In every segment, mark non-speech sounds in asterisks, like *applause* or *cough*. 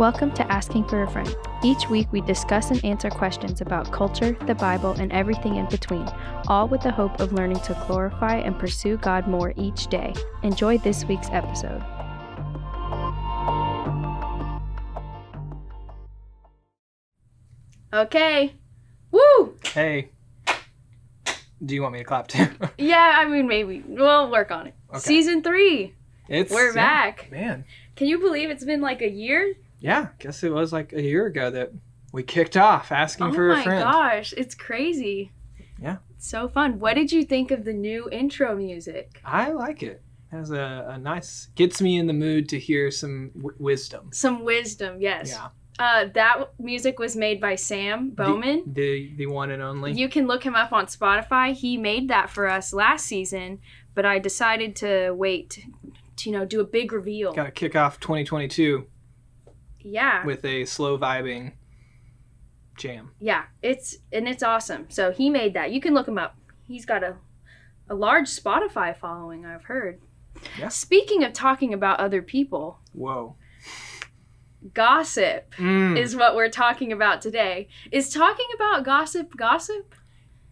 Welcome to Asking for a Friend. Each week we discuss and answer questions about culture, the Bible, and everything in between, all with the hope of learning to glorify and pursue God more each day. Enjoy this week's episode. Okay. Woo! Hey. Do you want me to clap too? *laughs* Yeah, I mean, maybe. We'll work on it. Okay. Season three. it's We're yeah, back. Man. Can you believe it's been like a year? Yeah, guess it was like a year ago that we kicked off asking oh for a friend. Oh my gosh, it's crazy. Yeah. It's so fun. What did you think of the new intro music? I like it. Has a, a nice gets me in the mood to hear some w- wisdom. Some wisdom, yes. Yeah. Uh, that music was made by Sam Bowman. The the one and only. You can look him up on Spotify. He made that for us last season, but I decided to wait to, you know, do a big reveal. Got to kick off 2022 Yeah. with a slow vibing jam. Yeah, it's and it's awesome. So he made that. You can look him up. He's got a a large Spotify following, I've heard. Yeah. Speaking of talking about other people, Whoa. gossip Mm. is what we're talking about today. Is talking about gossip gossip?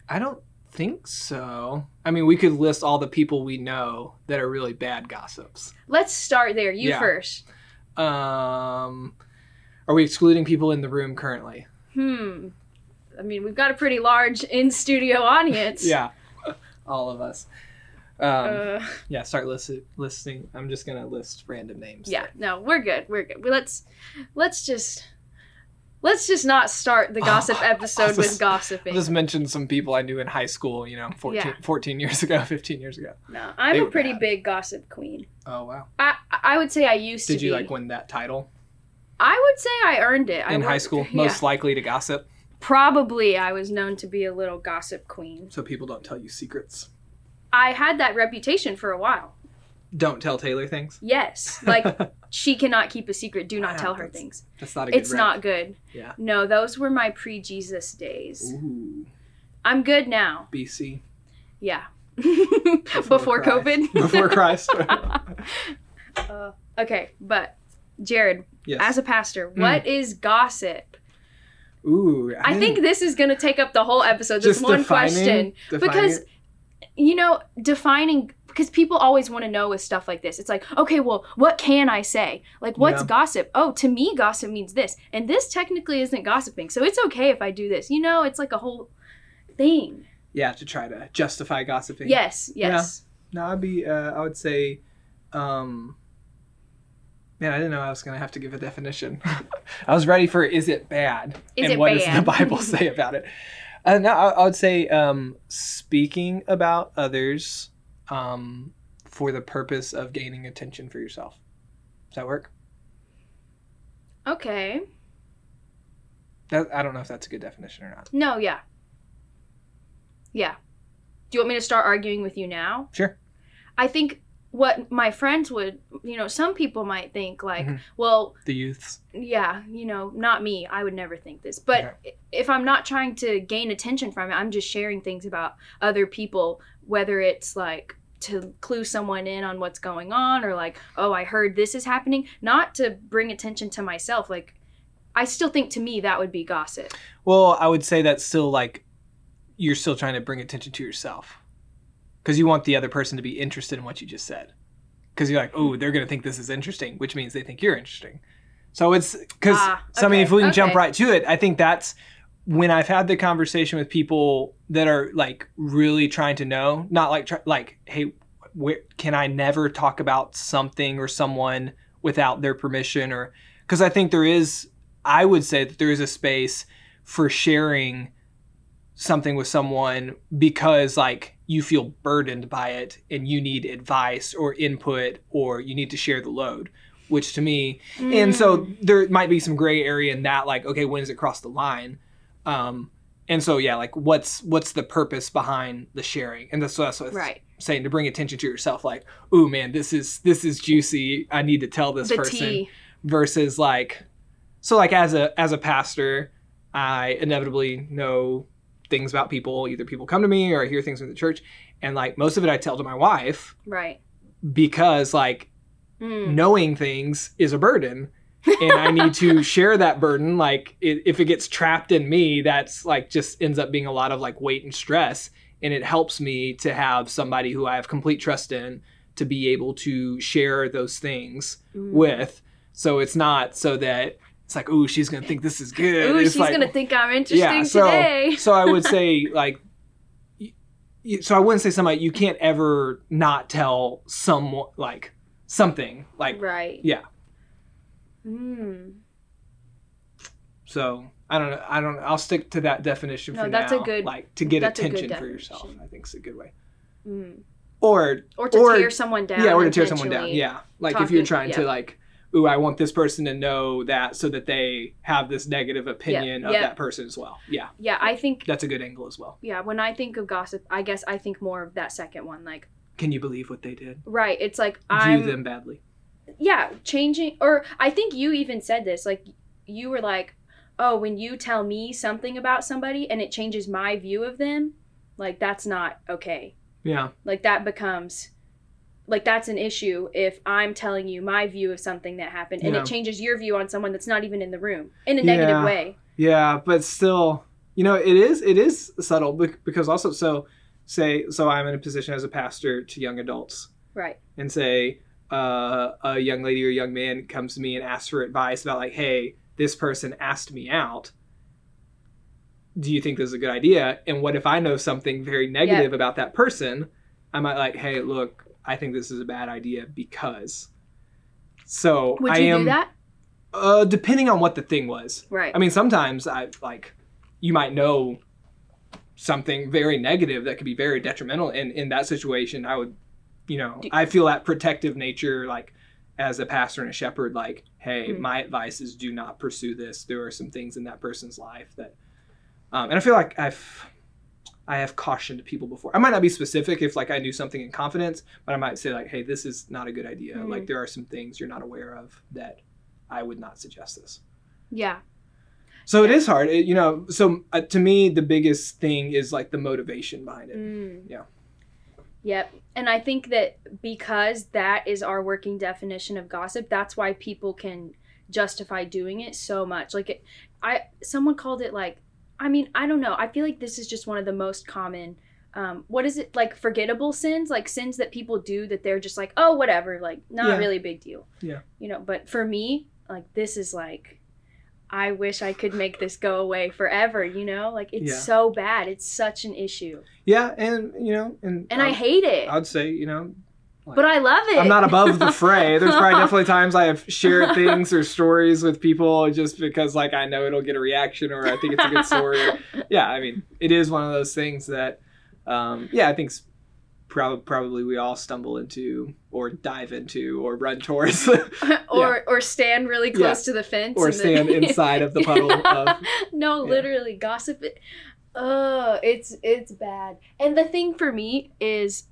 I don't think so. I mean, we could list all the people we know that are really bad gossips. Let's start there. You Yeah. first. Um, are we excluding people in the room currently? Hmm. I mean, we've got a pretty large in studio audience. *laughs* Yeah, all of us. Um, Uh, yeah, start list- listing. I'm just gonna list random names. yeah. No, we're good. We're good. Let's let's just let's just not start the oh, gossip Oh, *laughs* episode I'll with gossiping. I'll just mention some people I knew in high school. You know, 14, Yeah. 14 years ago, *laughs* 15 years ago. No, I'm They a pretty big gossip queen. Oh wow! I I would say I used Did to Did you be. like win that title I would say I earned it. In high school? *laughs* yeah. Most likely to gossip, Probably I was known to be a little gossip queen. so people don't tell you secrets. I had that reputation for a while. Don't tell Taylor things. Yes, like *laughs* she cannot keep a secret. Do not Wow, tell her things. That's not a good. It's not good. Yeah. No, those were my pre-Jesus days. Ooh, I'm good now. BC. Yeah. *laughs* Before, Christ. COVID. *laughs* Before Christ. uh, okay, but Jared, yes. as a pastor, Hmm. what is gossip? Ooh, I think this is going to take up the whole episode. Just, just one defining- question. defining because it. you know defining because people always want to know with stuff like this it's like okay well what can i say like what's Yeah. gossip oh to me gossip means this and this technically isn't gossiping so it's okay if i do this you know it's like a whole thing yeah, to try to justify gossiping. yes yes No, I'd be. Uh, I would say. Um, man, I didn't know I was gonna have to give a definition. *laughs* I was ready for is it bad? Is and it what does the? Bible *laughs* say about it? Uh, no, I, I would say um, speaking about others um, for the purpose of gaining attention for yourself. Does that work? okay That, I don't know if that's a good definition or not. no yeah yeah do you want me to start arguing with you now Sure. i think what my friends would you know some people might think like Mhm. well The youths. yeah, you know, not me. I would never think this. But Yeah. if I'm not trying to gain attention from it, I'm just sharing things about other people, whether it's like to clue someone in on what's going on or like, oh, I heard this is happening, not to bring attention to myself. Like, I still think to me that would be gossip. Well, I would say that's still like you're still trying to bring attention to yourself because you want the other person to be interested in what you just said. Because you're like, oh, they're gonna think this is interesting, which means they think you're interesting. So it's because Ah, so I mean, if we can jump right to it, I think that's when I've had the conversation with people that are like really trying to know, not like try, like, hey, where can I never talk about something or someone without their permission or because I think there is I would say that there is a space for sharing something with someone because like you feel burdened by it and you need advice or input or you need to share the load which to me and so Mm. there might be some gray area in that like okay when does it cross the line um and so yeah like what's what's the purpose behind the sharing and that's, that's what I'm right. saying to bring attention to yourself like oh man this is this is juicy i need to tell this The person tea. versus like so like as a as a pastor i inevitably know things about people either people come to me or i hear things in the church and like most of it i tell to my wife Right. because like Mm. knowing things is a burden and I need to share that burden. Like if it gets trapped in me, that's like just ends up being a lot of like weight and stress. And it helps me to have somebody who I have complete trust in to be able to share those things Mm. with. So it's not so that it's like, oh, she's gonna think this is good. Ooh, It's she's like- gonna think I'm interesting yeah. So today. so I would say *laughs* like. So I wouldn't say somebody you can't ever not tell someone like something like right. yeah. Mm. So I don't know. I don't. I'll stick to that definition No, for that's a good- like to get that's a good attention for yourself. I think is a good way. Mm. Or Or to Or- tear someone down. yeah, or to tear someone down. Yeah, like if you're talking- trying to like, ooh, I want this person to know that so that they have this negative opinion of yeah. that person as well. Yeah, Yeah, I think. that's a good angle as well. Yeah, when I think of gossip, I guess I think more of that second one. Like, Can you believe what they did? right? It's like View I'm. them badly. Yeah changing or i think you even said this like you were like oh when you tell me something about somebody and it changes my view of them like that's not okay Yeah, like that becomes like that's an issue if i'm telling you my view of something that happened and Yeah. it changes your view on someone that's not even in the room in a negative Yeah. way yeah, but still, you know, it is it is subtle because also so say so I'm in a position as a pastor to young adults. right and say uh, a young lady or young man comes to me and asks for advice about like hey this person asked me out. Do you think this is a good idea? And what if i know something very negative about that person? I might like hey look i think this is a bad idea because. So would i you am do that? uh, depending on what the thing was. Right. I mean, sometimes I like you might know something very negative that could be very detrimental, and in that situation, I would, you know, Do- I feel that protective nature, like as a pastor and a shepherd, like, hey, Mhm. my advice is do not pursue this. There are some things in that person's life that, um, and I feel like I've. I have cautioned people before. I might not be specific if like I knew something in confidence, but I might say like, "Hey, this is not a good idea. Mhm. Like there are some things you're not aware of that I would not suggest this." yeah So it is hard, it- you know. So uh, to me, the biggest thing is like the motivation behind it. Mm. Yeah. Yep. And I think that because that is our working definition of gossip, that's why people can justify doing it so much. Like it, I someone called it like I mean, I don't know. I feel like this is just one of the most common um, what is it like forgettable sins like sins that people do that they're just like oh whatever like not Yeah. really a big deal Yeah. you know but for me like this is like i wish i could make this go away forever you know like it's Yeah. so bad it's such an issue Yeah, and you know, and and i I'd- hate it I'd say, you know, but i love it I'm not above the fray. *laughs* There's probably definitely times I have shared things or stories with people just because like I know it'll get a reaction or I think it's a good story. *laughs* yeah, I mean, it is one of those things that, um, yeah, I think prob- probably we all stumble into or dive into or run towards. *laughs* Or or stand really close to the fence or stand then- inside of the puddle *laughs* of no Yeah. literally gossip it. Oh it's it's bad. And the thing for me is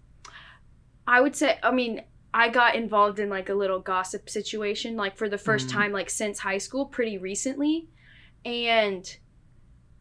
i would say i mean i got involved in like a little gossip situation like for the 1st Mhm. time like since high school pretty recently. And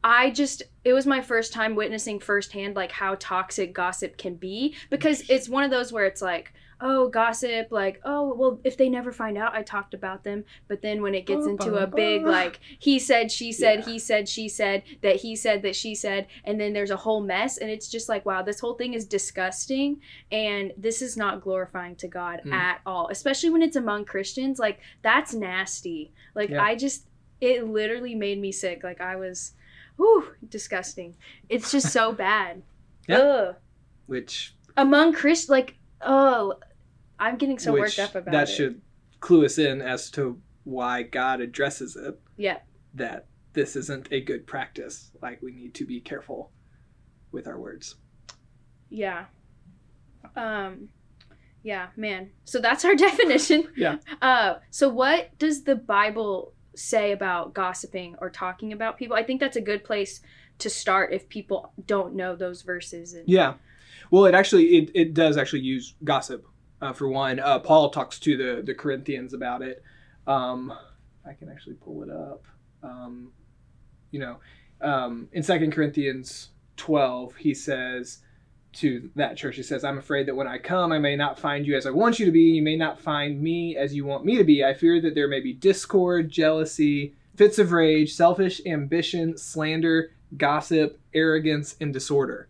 I just it was my first time witnessing firsthand like how toxic gossip can be because it's one of those where it's like oh gossip like oh well if they never find out I talked about them but then when it gets into a big like he said she said Yeah. he said she said that he said that she said and then there's a whole mess and it's just like wow this whole thing is disgusting and this is not glorifying to God Mm. at all especially when it's among Christians like that's nasty like Yeah. I just it literally made me sick like I was whew disgusting it's just so *laughs* bad Yeah. Ugh. which among Christ like oh I'm getting so worked up about it. that it should clue us in as to why God addresses it. yeah That this isn't a good practice. Like we need to be careful with our words. Yeah. Um yeah, man. So that's our *laughs* definition. Yeah. Uh so what does the Bible say about gossiping or talking about people? I think that's a good place to start if people don't know those verses and Yeah. Well, it actually it, it does actually use gossip uh, for one. Uh, Paul talks to the the Corinthians about it. Um, I can actually pull it up. Um, you know, um, in Second Corinthians twelve, he says to that church. He says, I'm afraid that when I come, I may not find you as I want you to be. You may not find me as you want me to be. I fear that there may be discord, jealousy, fits of rage, selfish ambition, slander, gossip, arrogance, and disorder.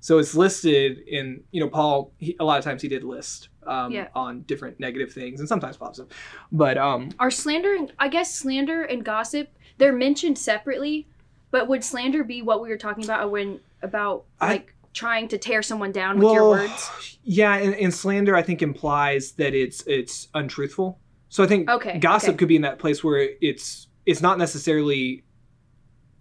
So it's listed in, you know, Paul, he, a lot of times he did list um, Yeah. on different negative things and sometimes positive. But um, Are slander and I guess slander and gossip they're mentioned separately, but would slander be what we were talking about when about I- like trying to tear someone down with your words? Yeah, and, and slander I think implies that it's it's untruthful. So I think Okay, gossip okay. could be in that place where it's it's not necessarily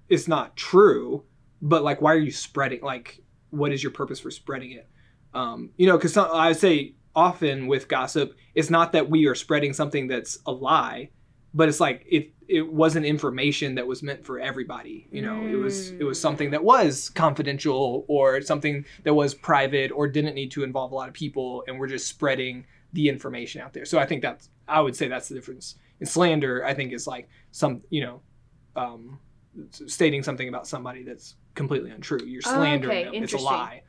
it's not true, but like why are you spreading like what is your purpose for spreading it? Um, you know, because I would say often with gossip, it's not that we are spreading something that's a lie, but it's like it it wasn't information that was meant for everybody. You know, it was it was Mm. something that was confidential or something that was private or didn't need to involve a lot of people, and we're just spreading the information out there. So I think that's I would say that's the difference. In slander, I think is like some you know, um, stating something about somebody that's completely untrue. You're Oh, slandering okay, them. It's a lie.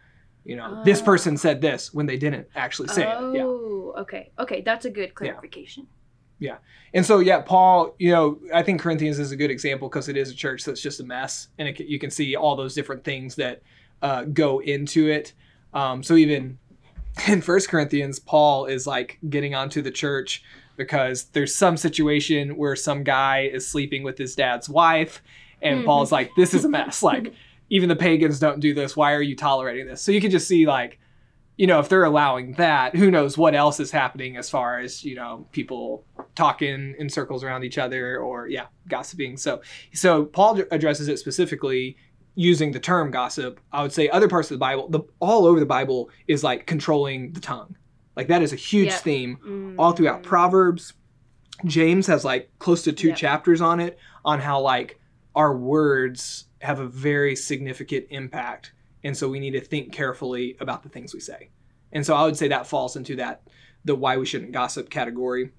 You know, this Oh. person said this when they didn't actually say oh, it. Yeah. okay. Okay, that's a good clarification. And so, yeah, Paul, you know, I think Corinthians is a good example because it is a church that's just a mess, and it, you can see all those different things that uh, go into it. Um, so even *laughs* in First Corinthians, Paul is like getting onto the church because there's some situation where some guy is sleeping with his dad's wife, and Mhm. Paul's like, "This is a mess. Like, *laughs* even the pagans don't do this. Why are you tolerating this?" So you can just see like you know, if they're allowing that, who knows what else is happening as far as, you know, people talking in circles around each other or yeah, gossiping. So so Paul addresses it specifically using the term gossip. I would say other parts of the Bible, the all over the Bible is like controlling the tongue. Like that is a huge Yeah. theme Mm. all throughout Proverbs. James has like close to two Yeah. chapters on it on how like our words have a very significant impact. And so we need to think carefully about the things we say. And so I would say that falls into that the why we shouldn't gossip category.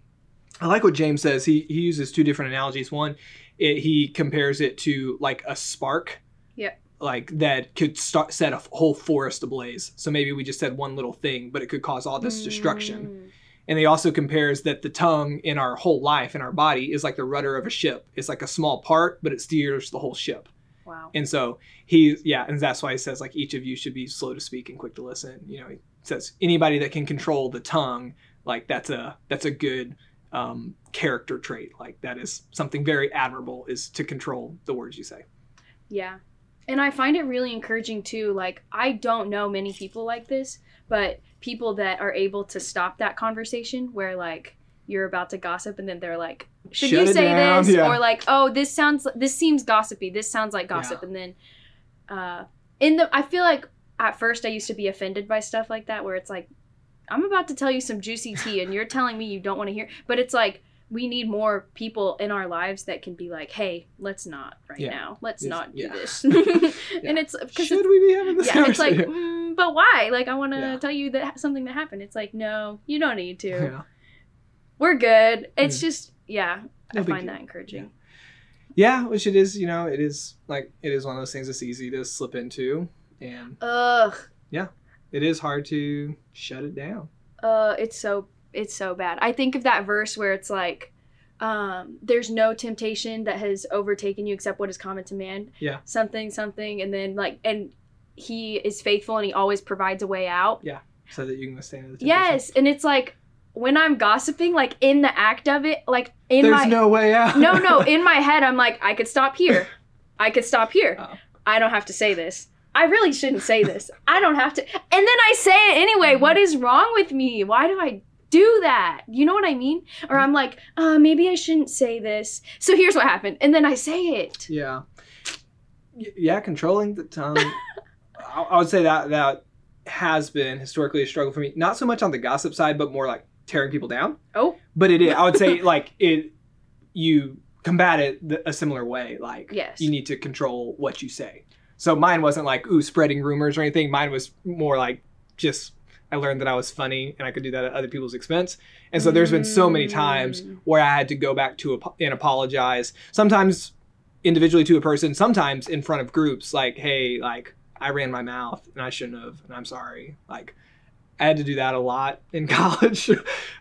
I like what James says. He he uses two different analogies. One, it, he compares it to like a spark. Yeah. Like that could start set a whole forest ablaze. So maybe we just said one little thing, but it could cause all this destruction. Mm. And he also compares that the tongue in our whole life in our body is like the rudder of a ship. It's like a small part, but it steers the whole ship. Wow. And so he, yeah, and that's why he says like each of you should be slow to speak and quick to listen. You know, he says anybody that can control the tongue, like that's a that's a good um, character trait. Like that is something very admirable is to control the words you say. Yeah. And I find it really encouraging too. Like, I don't know many people like this, but people that are able to stop that conversation where, like, you're about to gossip and then they're like, should Shut you say down, this? yeah. Or like, oh, this sounds, this seems gossipy. This sounds like gossip. Yeah. And then, uh, in the, I feel like at first I used to be offended by stuff like that where it's like, I'm about to tell you some juicy tea and you're telling me you don't want to hear. But it's like, we need more people in our lives that can be like, hey, let's not right Yeah. now. Let's Yes, not do yeah. this. *laughs* *laughs* and it's because Should we be having this yeah, it's like, mm, but why? Like, I want to Yeah. tell you that something that happened. It's like, no, you don't need to. Yeah. We're good. It's Mm. just, yeah, I find that encouraging. Yeah, which it is, you know, it is like it is one of those things that's easy to slip into and Ugh, yeah, it is hard to shut it down. uh, it's so, it's so bad. I think of that verse where it's like, um, there's no temptation that has overtaken you except what is common to man. Yeah. Something, something, and then like, and he is faithful and he always provides a way out. Yeah. So that you can withstand the temptation. Yes, and it's like when I'm gossiping, like in the act of it, like in There's my no way out. no, no, *laughs* in my head, I'm like, I could stop here. I could stop here. Oh. I don't have to say this. I really shouldn't say this. *laughs* I don't have to. And then I say it anyway. What is wrong with me? Why do I do that? You know what I mean? Or I'm like, uh, maybe I shouldn't say this. So here's what happened. And then I say it. Yeah. Y- Yeah, controlling the tongue. *laughs* I I would say that that has been historically a struggle for me. Not so much on the gossip side, but more like tearing people down. Oh, But it is. I would say *laughs* like it. You combat it a similar way. Like Yes. you need to control what you say. So mine wasn't like ooh spreading rumors or anything. Mine was more like just I learned that I was funny and I could do that at other people's expense. And so there's been so many times Mm. where I had to go back to ap- and apologize. Sometimes individually to a person, sometimes in front of groups like hey, like I ran my mouth and I shouldn't have, and I'm sorry. Like, I had to do that a lot in *laughs* college.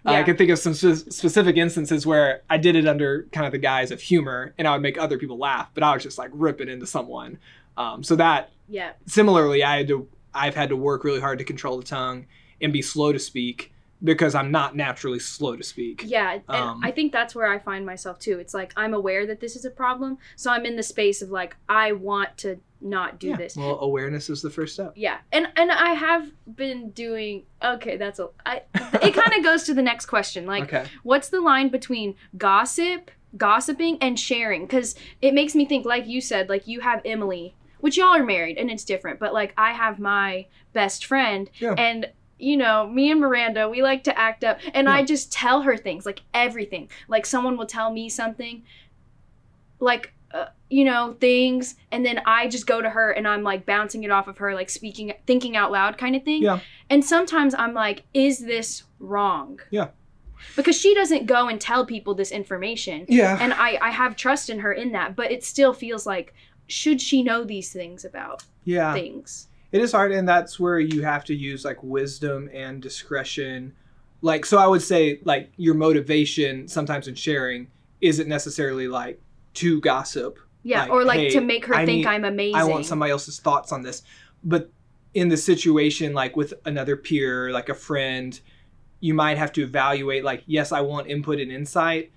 I Yeah. can think of some spe- specific instances where I did it under kind of the guise of humor, and I would make other people laugh, but I was just like ripping into someone. Um, so that Yeah. similarly, I had to I've had to work really hard to control the tongue and be slow to speak because I'm not naturally slow to speak. Yeah, and Um, I think that's where I find myself too. It's like I'm aware that this is a problem, so I'm in the space of like I want to not do Yeah. this. Well, awareness is the first step. Yeah, and and I have been doing okay. That's a I. It kind of *laughs* goes to the next question. Like, okay. what's the line between gossip, gossiping, and sharing? Because it makes me think, like you said, like you have Emily, which y'all are married, and it's different. But like I have my best friend, Yeah. and you know, me and Miranda, we like to act up, and I just tell her things, like everything. Like someone will tell me something, like. Uh, you know things and then i just go to her and i'm like bouncing it off of her like speaking thinking out loud kind of thing Yeah. and sometimes i'm like is this wrong Yeah. because she doesn't go and tell people this information Yeah. and I, I have trust in her in that but it still feels like should she know these things about yeah. things It is hard, and that's where you have to use like wisdom and discretion. Like, so I would say, like, your motivation sometimes in sharing isn't necessarily like to gossip. yeah Like, or like hey, to make her I think need- i'm amazing I want somebody else's thoughts on this. But in the situation, like with another peer, like a friend, you might have to evaluate, like, yes, I want input and insight,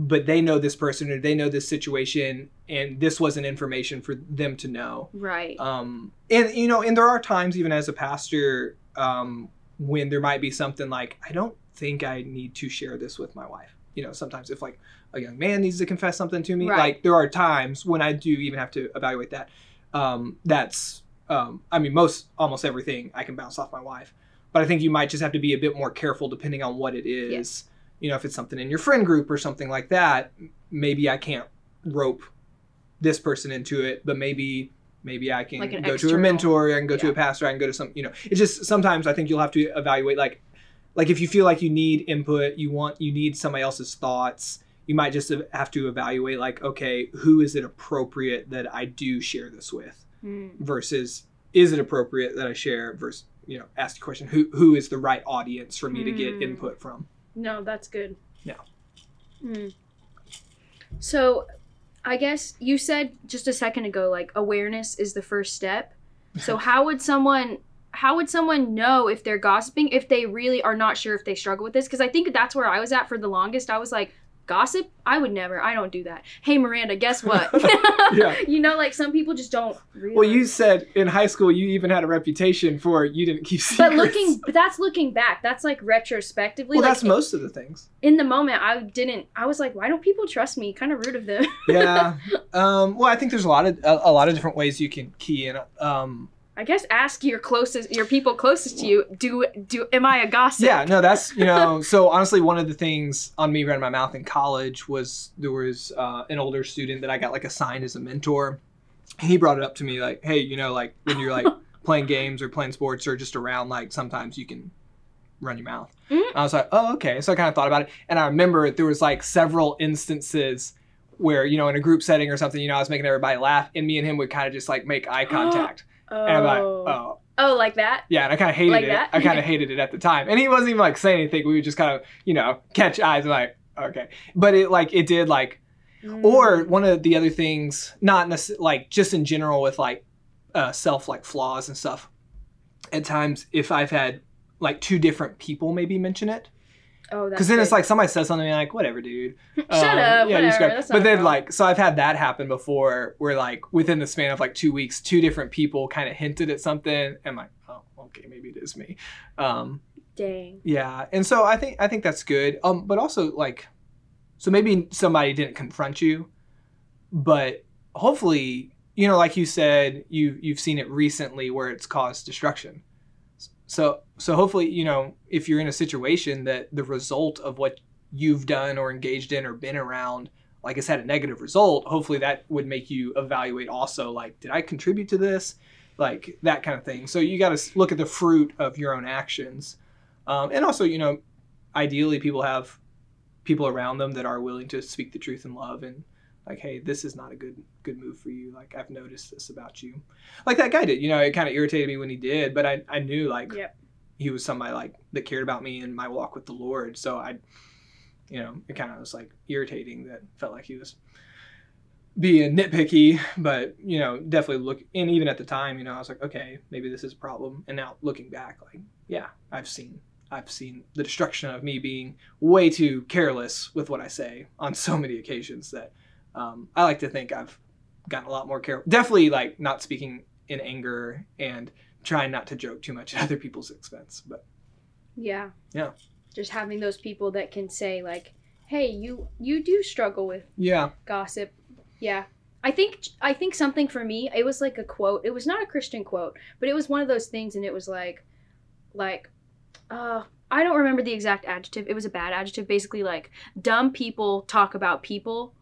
but they know this person or they know this situation, and this wasn't information for them to know. right Um, and you know, and there are times even as a pastor, um, when there might be something like, I don't think I need to share this with my wife. You know, sometimes if like a young man needs to confess something to me, Right. like there are times when I do even have to evaluate that. Um, that's, um, I mean, most almost everything I can bounce off my wife, but I think you might just have to be a bit more careful depending on what it is. You know, if it's something in your friend group or something like that, maybe I can't rope this person into it, but maybe maybe I can Like go to a mentor, I can go to a pastor, I can go to some, you know, it's just sometimes I think you'll have to evaluate like like if you feel like you need input, you want you need somebody else's thoughts, you might just have to evaluate like okay, who is it appropriate that I do share this with Hmm. versus is it appropriate that I share versus you know, ask the question who who is the right audience for me to get Hmm. input from. No that's good Yeah. Hmm. so i guess you said just a second ago like awareness is the first step so *laughs* how would someone how would someone know if they're gossiping if they really are not sure if they struggle with this because i think that's where i was at for the longest i was like gossip i would never i don't do that hey miranda guess what *laughs* *laughs* you know like some people just don't realize. Well, you said in high school you even had a reputation for you didn't keep secrets. but looking but that's looking back that's like retrospectively well, like that's most of the things. in the moment i didn't i was like why don't people trust me kind of rude of them yeah. *laughs* Um, well, I think there's a lot of a, a lot of different ways you can key in. Um, i guess ask your closest your people closest to you do do am i a gossip yeah, no, that's you know. *laughs* so honestly, one of the things on me running my mouth in college was there was uh, an older student that I got like assigned as a mentor. He brought it up to me like, hey, you know, like when you're like *laughs* playing games or playing sports or just around, like sometimes you can run your mouth. Mhm. I was like, oh, okay. So I kind of thought about it, and I remember there was like several instances where you know in a group setting or something, you know, I was making everybody laugh, and me and him would kind of just like make eye *gasps* contact, oh. and I'm like, oh, oh like that yeah, and I kind of hated Like it. that? I kind of *laughs* hated it at the time, and he wasn't even like saying anything. We would just kind of, you know, catch eyes and like, okay, but it like it did like, or Mm. one of the other things, not necessarily like just in general with like uh, self like flaws and stuff. At times, if I've had like two different people maybe mention it, oh because then it's like somebody says something and like whatever, dude. *laughs* shut Um, up you whatever, that's not but then like so I've had that happen before, where like within the span of like two weeks, two different people kind of hinted at something, and like, oh, okay, maybe it is me. Um, dang yeah, and so I think I think that's good. Um, but also like, so maybe somebody didn't confront you, but hopefully, you know, like you said, you you've seen it recently where it's caused destruction. So so hopefully, you know, if you're in a situation that the result of what you've done or engaged in or been around like has had a negative result, hopefully that would make you evaluate also like, did I contribute to this? Like that kind of thing. So you got to look at the fruit of your own actions. Um, and also, you know, ideally people have people around them that are willing to speak the truth in love and like hey this is not a good good move for you. Like i've noticed this about you. Like that guy did you know it kind of irritated me when he did but i i knew like Yep. he was somebody like that cared about me and my walk with the lord. So i you know it kind of was like irritating that felt like he was being nitpicky but you know definitely look and even at the time you know i was like okay maybe this is a problem. And now looking back like yeah i've seen i've seen the destruction of me being way too careless with what i say on so many occasions that um, i like to think i've gotten a lot more careful definitely like not speaking in anger and trying not to joke too much at *laughs* other people's expense but Yeah. Yeah. Just having those people that can say like, "Hey, you you do struggle with yeah gossip." Yeah. I think I think something for me, it was like a quote. It was not a Christian quote, but it was one of those things and it was like like uh I don't remember the exact adjective. It was a bad adjective basically like dumb people talk about people,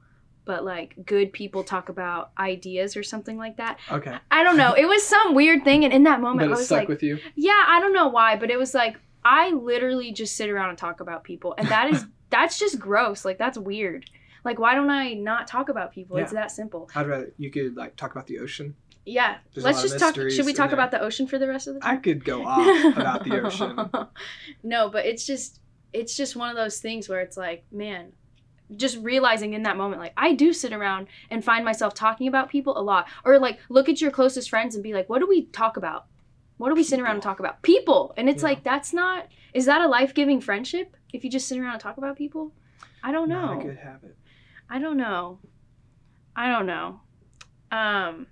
but like good people talk about ideas or something like that. okay I don't know. It was some weird thing and in that moment I was like with you yeah, I don't know why, but it was like I literally just sit around and talk about people, and that is *laughs* that's just gross. Like that's weird. Like why don't I not talk about people? It's that simple. i'd rather you could like talk about the ocean Yeah. There's Let's just talk. Should we talk about the ocean for the rest of the i could go off about the ocean *laughs* no, but it's just it's just one of those things where it's like, man, just realizing in that moment, like I do sit around and find myself talking about people a lot, or like look at your closest friends and be like, what do we talk about? What do we sit around and talk about? People, and it's Yeah. like that's not. Is that a life giving friendship if you just sit around and talk about people? I don't know. not a good habit I don't know. I don't know. Um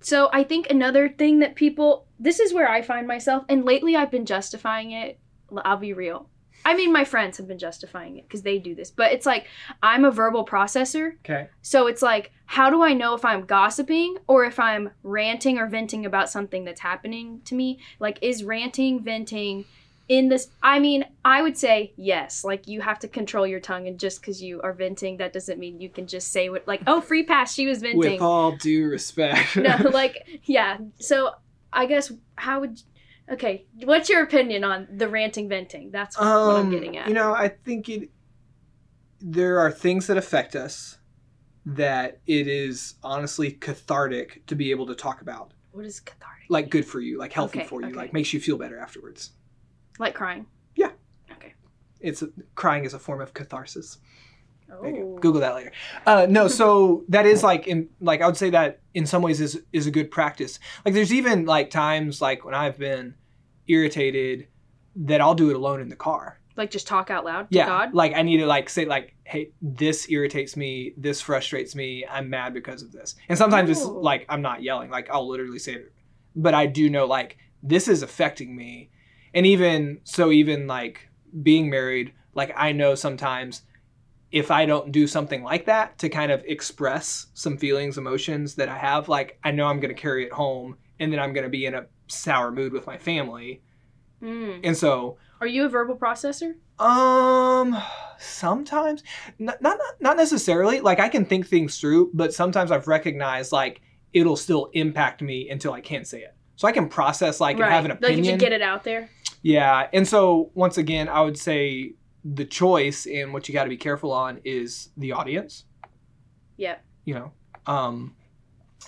so I think another thing that people this is where I find myself and lately I've been justifying it. i'll be real. I mean my friends have been justifying it cuz they do this. But it's like I'm a verbal processor. okay So it's like how do I know if I'm gossiping or if I'm ranting or venting about something that's happening to me? Like is ranting, venting in this I mean, I would say yes. Like you have to control your tongue and just cuz you are venting that doesn't mean you can just say what like oh free pass she was venting. with all due respect no, *laughs* like yeah. So I guess how would Okay, what's your opinion on the ranting venting? That's what I'm getting at. Um, You know, I think it. There are things that affect us that it is honestly cathartic to be able to talk about, what is cathartic? like good for you, like healthy Okay, for you, okay. like makes you feel better afterwards. Like crying. Yeah. Okay. It's crying is a form of catharsis. Oh. There you go. Google that later. Uh, no, so that is like in like I would say that in some ways is is a good practice. Like there's even like times like when I've been irritated that I'll do it alone in the car. Like just talk out loud to yeah God. like i need to like say like hey this irritates me this frustrates me i'm mad because of this and sometimes it's Oh. like i'm not yelling like i'll literally say it but i do know like this is affecting me and even so even like being married like i know sometimes if i don't do something like that to kind of express some feelings emotions that i have like i know i'm going to carry it home and then i'm going to be in a sour mood with my family Mm. and so Are you a verbal processor? um, sometimes not, not not necessarily. Like I can think things through, but sometimes I've recognized like it'll still impact me until I can't say it. So I can process like and have an opinion. Like if you get it out there. yeah, and so once again, I would say the choice and what you got to be careful on is the audience. Yep. You know, um,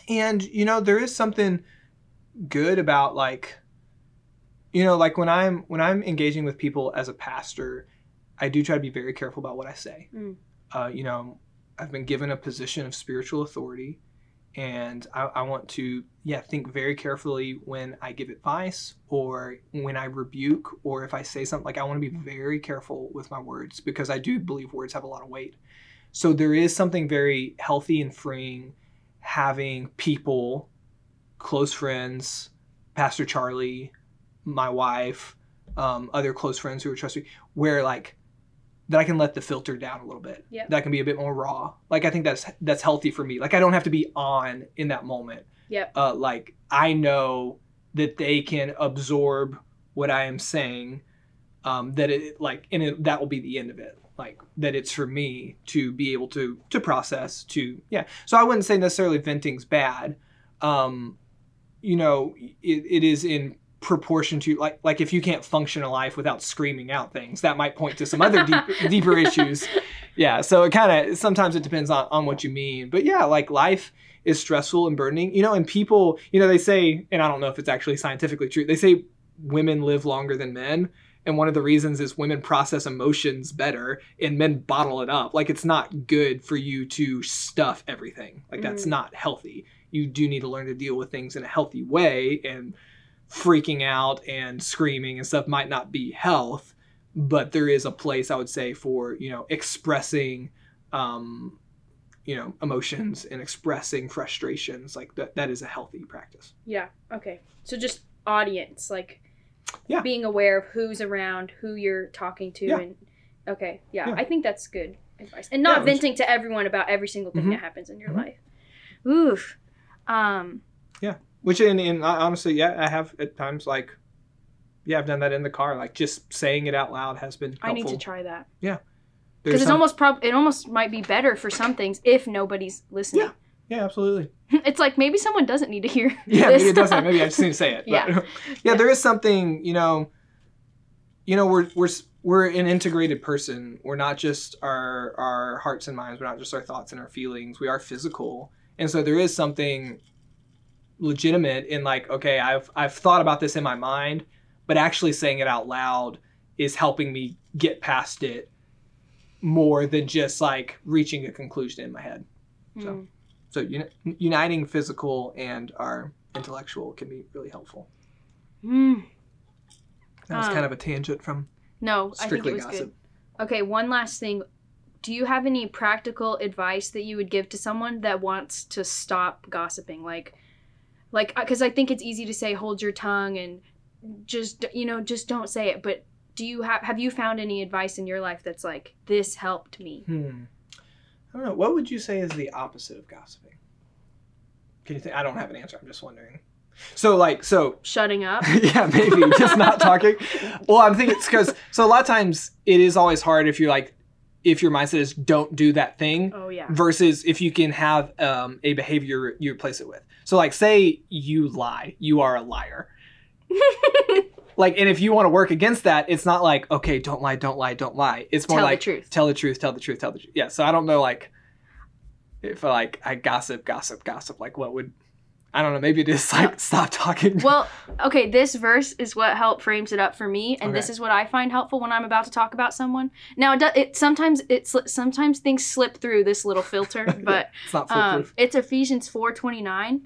and you know there is something good about like you know like when i'm when i'm engaging with people as a pastor i do try to be very careful about what i say Mm. uh, you know i've been given a position of spiritual authority and I, I want to yeah think very carefully when i give advice or when i rebuke or if i say something. Like i want to be very careful with my words because i do believe words have a lot of weight. So there is something very healthy and freeing having people close friends pastor charlie my wife, um, other close friends who are trusting, where like that I can let the filter down a little bit. Yeah. That can be a bit more raw. Like I think that's that's healthy for me. Like I don't have to be on in that moment. Yep. Uh, like I know that they can absorb what I am saying. Um, that it like and it, that will be the end of it. Like that it's for me to be able to to process to yeah. So I wouldn't say necessarily venting's bad. Um, you know, it, it is in proportion to like like if you can't function a life without screaming out things that might point to some other deep, *laughs* deeper issues. Yeah so it kind of sometimes it depends on, on what you mean. But yeah like life is stressful and burdening. You know and people you know they say and i don't know if it's actually scientifically true they say women live longer than men. And one of the reasons is women process emotions better and men bottle it up. Like it's not good for you to stuff everything. Like that's Mhm. not healthy. You do need to learn to deal with things in a healthy way and freaking out and screaming and stuff might not be health but there is a place i would say for you know expressing um you know emotions and expressing frustrations like that that is a healthy practice Yeah. Okay. So just audience, like Yeah. being aware of who's around, who you're talking to, Yeah. and okay, yeah, Yeah. I think that's good advice, and not Yeah, it was- venting to everyone about every single thing Mhm. that happens in your Mhm. life. Oof. Um. Which in, in honestly yeah i have at times like yeah i've done that in the car like just saying it out loud has been helpful I need to try that Yeah, because it's some- almost prob it almost might be better for some things if nobody's listening. yeah yeah, absolutely *laughs* it's like maybe someone doesn't need to hear. *laughs* Yeah, this. maybe it doesn't. Maybe I just need to say it. *laughs* but- Yeah. yeah, Yeah. There is something, you know. You know, we're we're we're an integrated person. We're not just our our hearts and minds. We're not just our thoughts and our feelings. We are physical, and so there is something legitimate in like, okay, I've I've thought about this in my mind, but actually saying it out loud is helping me get past it more than just like reaching a conclusion in my head. So. Mm. So uni- uniting physical and our intellectual can be really helpful. Mm. That was Um, kind of a tangent from No, I think strictly it was gossip. good. Okay, one last thing. Do you have any practical advice that you would give to someone that wants to stop gossiping? Like, like, because I think it's easy to say hold your tongue and just you know just don't say it. But do you have have you found any advice in your life that's like this helped me? Hmm. I don't know. What would you say is the opposite of gossiping? Can you think? I don't have an answer. I'm just wondering. So like so Shutting up. *laughs* yeah maybe just not talking. *laughs* Well, I'm thinking it's because so a lot of times it is always hard if you're like if your mindset is don't do that thing Oh yeah. versus if you can have um, a behavior you replace it with. So, like, say you lie, you are a liar. *laughs* like, and if you want to work against that, it's not like, okay, don't lie, don't lie, don't lie. It's more Tell the like, truth. tell the truth, tell the truth, tell the truth. Yeah. So I don't know, like, if like I gossip, gossip, gossip, like what would, I don't know, maybe it is like stop talking. Well, okay, this verse is what help frames it up for me, and this is what I find helpful when I'm about to talk about someone. Now, it, do, it sometimes it sli- sometimes things slip through this little filter, *laughs* but it's not um, it's Ephesians four twenty nine.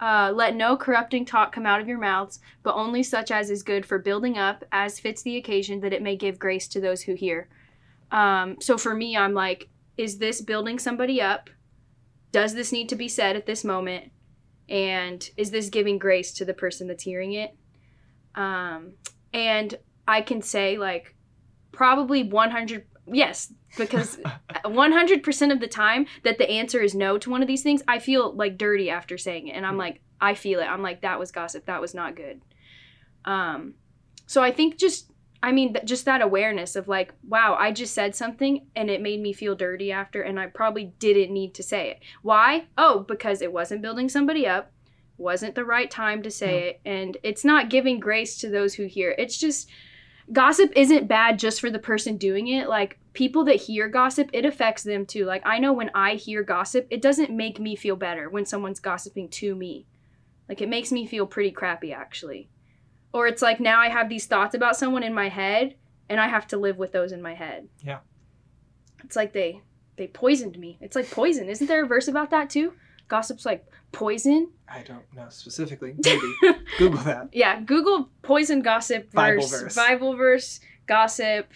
Uh, Let no corrupting talk come out of your mouths, but only such as is good for building up, as fits the occasion, that it may give grace to those who hear. Um, so for me, I'm like, is this building somebody up? Does this need to be said at this moment? And is this giving grace to the person that's hearing it? Um, and I can say, like, probably 100, yes, because *laughs* 100% of the time that the answer is no to one of these things, I feel like dirty after saying it. And I'm like, I feel it. I'm like, that was gossip. That was not good. Um, so I think just, I mean, th- just that awareness of like, wow, I just said something and it made me feel dirty after, and I probably didn't need to say it. Why? Oh, because it wasn't building somebody up, wasn't the right time to say it, and it's not giving grace to those who hear. It's just, gossip isn't bad just for the person doing it. Like, people that hear gossip, it affects them too. Like, I know when I hear gossip, it doesn't make me feel better when someone's gossiping to me. Like, it makes me feel pretty crappy, actually. Or it's like now I have these thoughts about someone in my head and I have to live with those in my head. Yeah. It's like they they poisoned me. It's like poison. Isn't there a verse about that too? Gossip's like poison. I don't know specifically. Maybe *laughs* Google that. Yeah, Google poison gossip Bible verse. verse. Bible verse, gossip,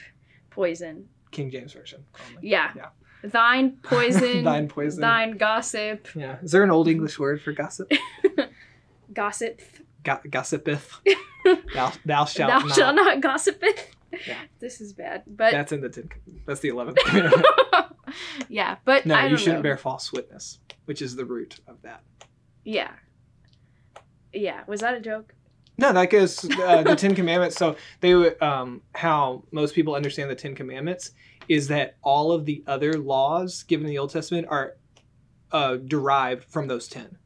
poison. King James version. Yeah. Yeah. Thine *laughs* poison. Thine poison. Thine gossip. Yeah. Is there an old English word for gossip? *laughs* Gossip. Go- gossipeth. *laughs* thou, thou shalt Thou not. shalt not gossipeth. Yeah. *laughs* This is bad. But That's in the ten. That's the eleventh *laughs* commandment. yeah, but No, you shouldn't know. bear false witness, which is the root of that. Yeah. Yeah. Was that a joke? No, that goes uh, the Ten Commandments. So they um, how most people understand the Ten Commandments is that all of the other laws given in the Old Testament are uh, derived from those ten.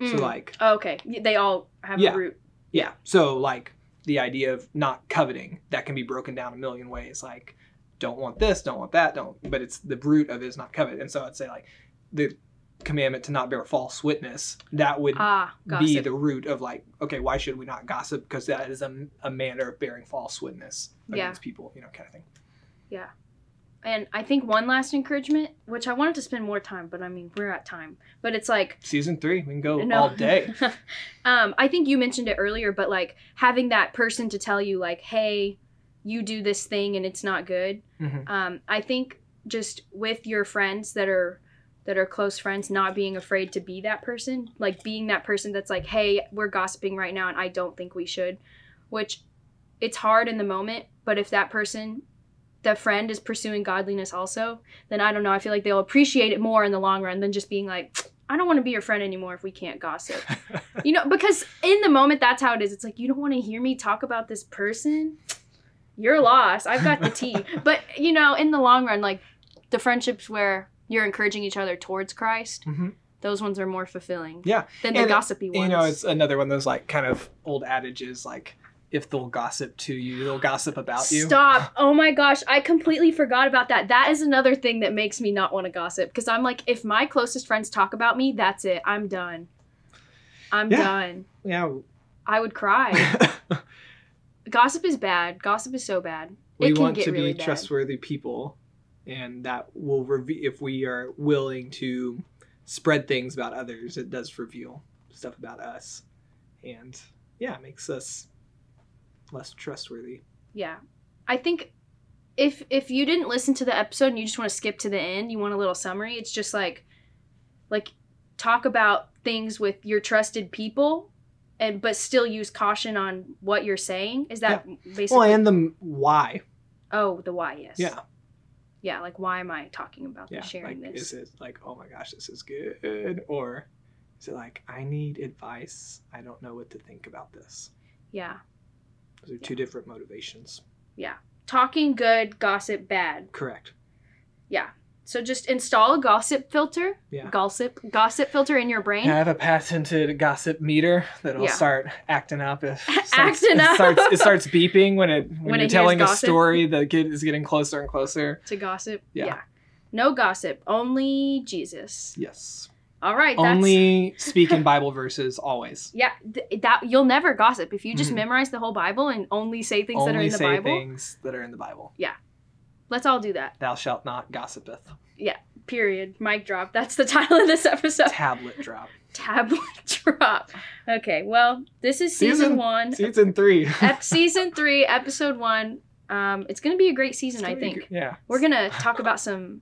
So Mm. like Oh, okay. They all have Yeah. a root. Yeah. So like the idea of not coveting that can be broken down a million ways. Like don't want this, don't want that, don't. But it's the root of it is not covet. And so I'd say like the commandment to not bear false witness that would Ah, be the root of like okay why should we not gossip because that is a, a manner of bearing false witness Yeah. against people you know kind of thing and I think one last encouragement, which I wanted to spend more time, but I mean we're at time. But it's like season three we can go No. all day *laughs* um, I think you mentioned it earlier, but like having that person to tell you, like, hey, you do this thing and it's not good. Mhm. Um, I think just with your friends that are that are close friends, not being afraid to be that person, like being that person that's like, hey, we're gossiping right now and I don't think we should, which it's hard in the moment, but if that person the friend is pursuing godliness also, then I don't know. I feel like they'll appreciate it more in the long run than just being like, I don't want to be your friend anymore if we can't gossip. *laughs* You know, because in the moment, that's how it is. It's like, you don't want to hear me talk about this person? You're lost. I've got the tea. *laughs* but, you know, in the long run, like the friendships where you're encouraging each other towards Christ, Mhm. those ones are more fulfilling Yeah. than the And, gossipy ones. you know it's another one of those like kind of old adages like if they'll gossip to you they'll gossip about you Stop. Oh my gosh, I completely forgot about that. That is another thing that makes me not want to gossip because I'm like, if my closest friends talk about me, that's it. I'm done. I'm Yeah. done. yeah I would cry. *laughs* Gossip is bad. Gossip is so bad. we it can want get to really be bad. trustworthy people and that will reveal if we are willing to spread things about others it does reveal stuff about us and yeah it makes us less trustworthy Yeah. I think if if you didn't listen to the episode and you just want to skip to the end, you want a little summary, it's just like like talk about things with your trusted people and but still use caution on what you're saying. Is that basically well and the why Oh, the why, yes. yeah Yeah, like why am I talking about yeah this, sharing like this? is it like oh my gosh this is good or is it like i need advice i don't know what to think about this yeah. Those are two different motivations Yeah. Talking good, gossip bad. correct Yeah. So just install a gossip filter. Yeah. Gossip gossip filter in your brain. Yeah, I have a patented gossip meter that'll Yeah. start acting up if *laughs* it starts, Acting it up. Starts, it starts beeping when it when, When you're it telling a story. The kid is getting closer and closer. to gossip. Yeah. No gossip, only Jesus. Yes. All right, that's Only speaking Bible verses always. *laughs* yeah. Th- that you'll never gossip if you just Mhm. memorize the whole Bible and only say things that are in the say Bible. things that are in the Bible. Yeah, let's all do that. Thou shalt not gossipeth. Yeah. Period. Mic drop. That's the *laughs* title of this episode. Tablet drop. Tablet *laughs* drop. Okay. Well, this is season, Season- one, Season three. ep- season three, episode one. Um, it's gonna be a great season. I think Yeah. we're gonna talk about some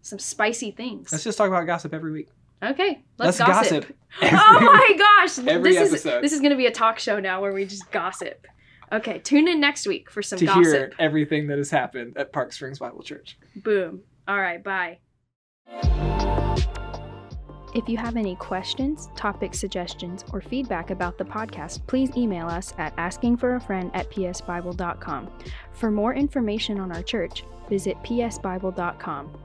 some spicy things. Let's just talk about gossip every week. Okay, let's, Let's gossip. gossip *laughs* oh my gosh! every this episode. is this is gonna be a talk show now where we just gossip. Okay, tune in next week for some to gossip. hear everything that has happened at Park Springs Bible Church. Boom. All right, bye. If you have any questions, topic suggestions, or feedback about the podcast, please email us at askingforafriend at psbible.com. For more information on our church, visit psbible.com.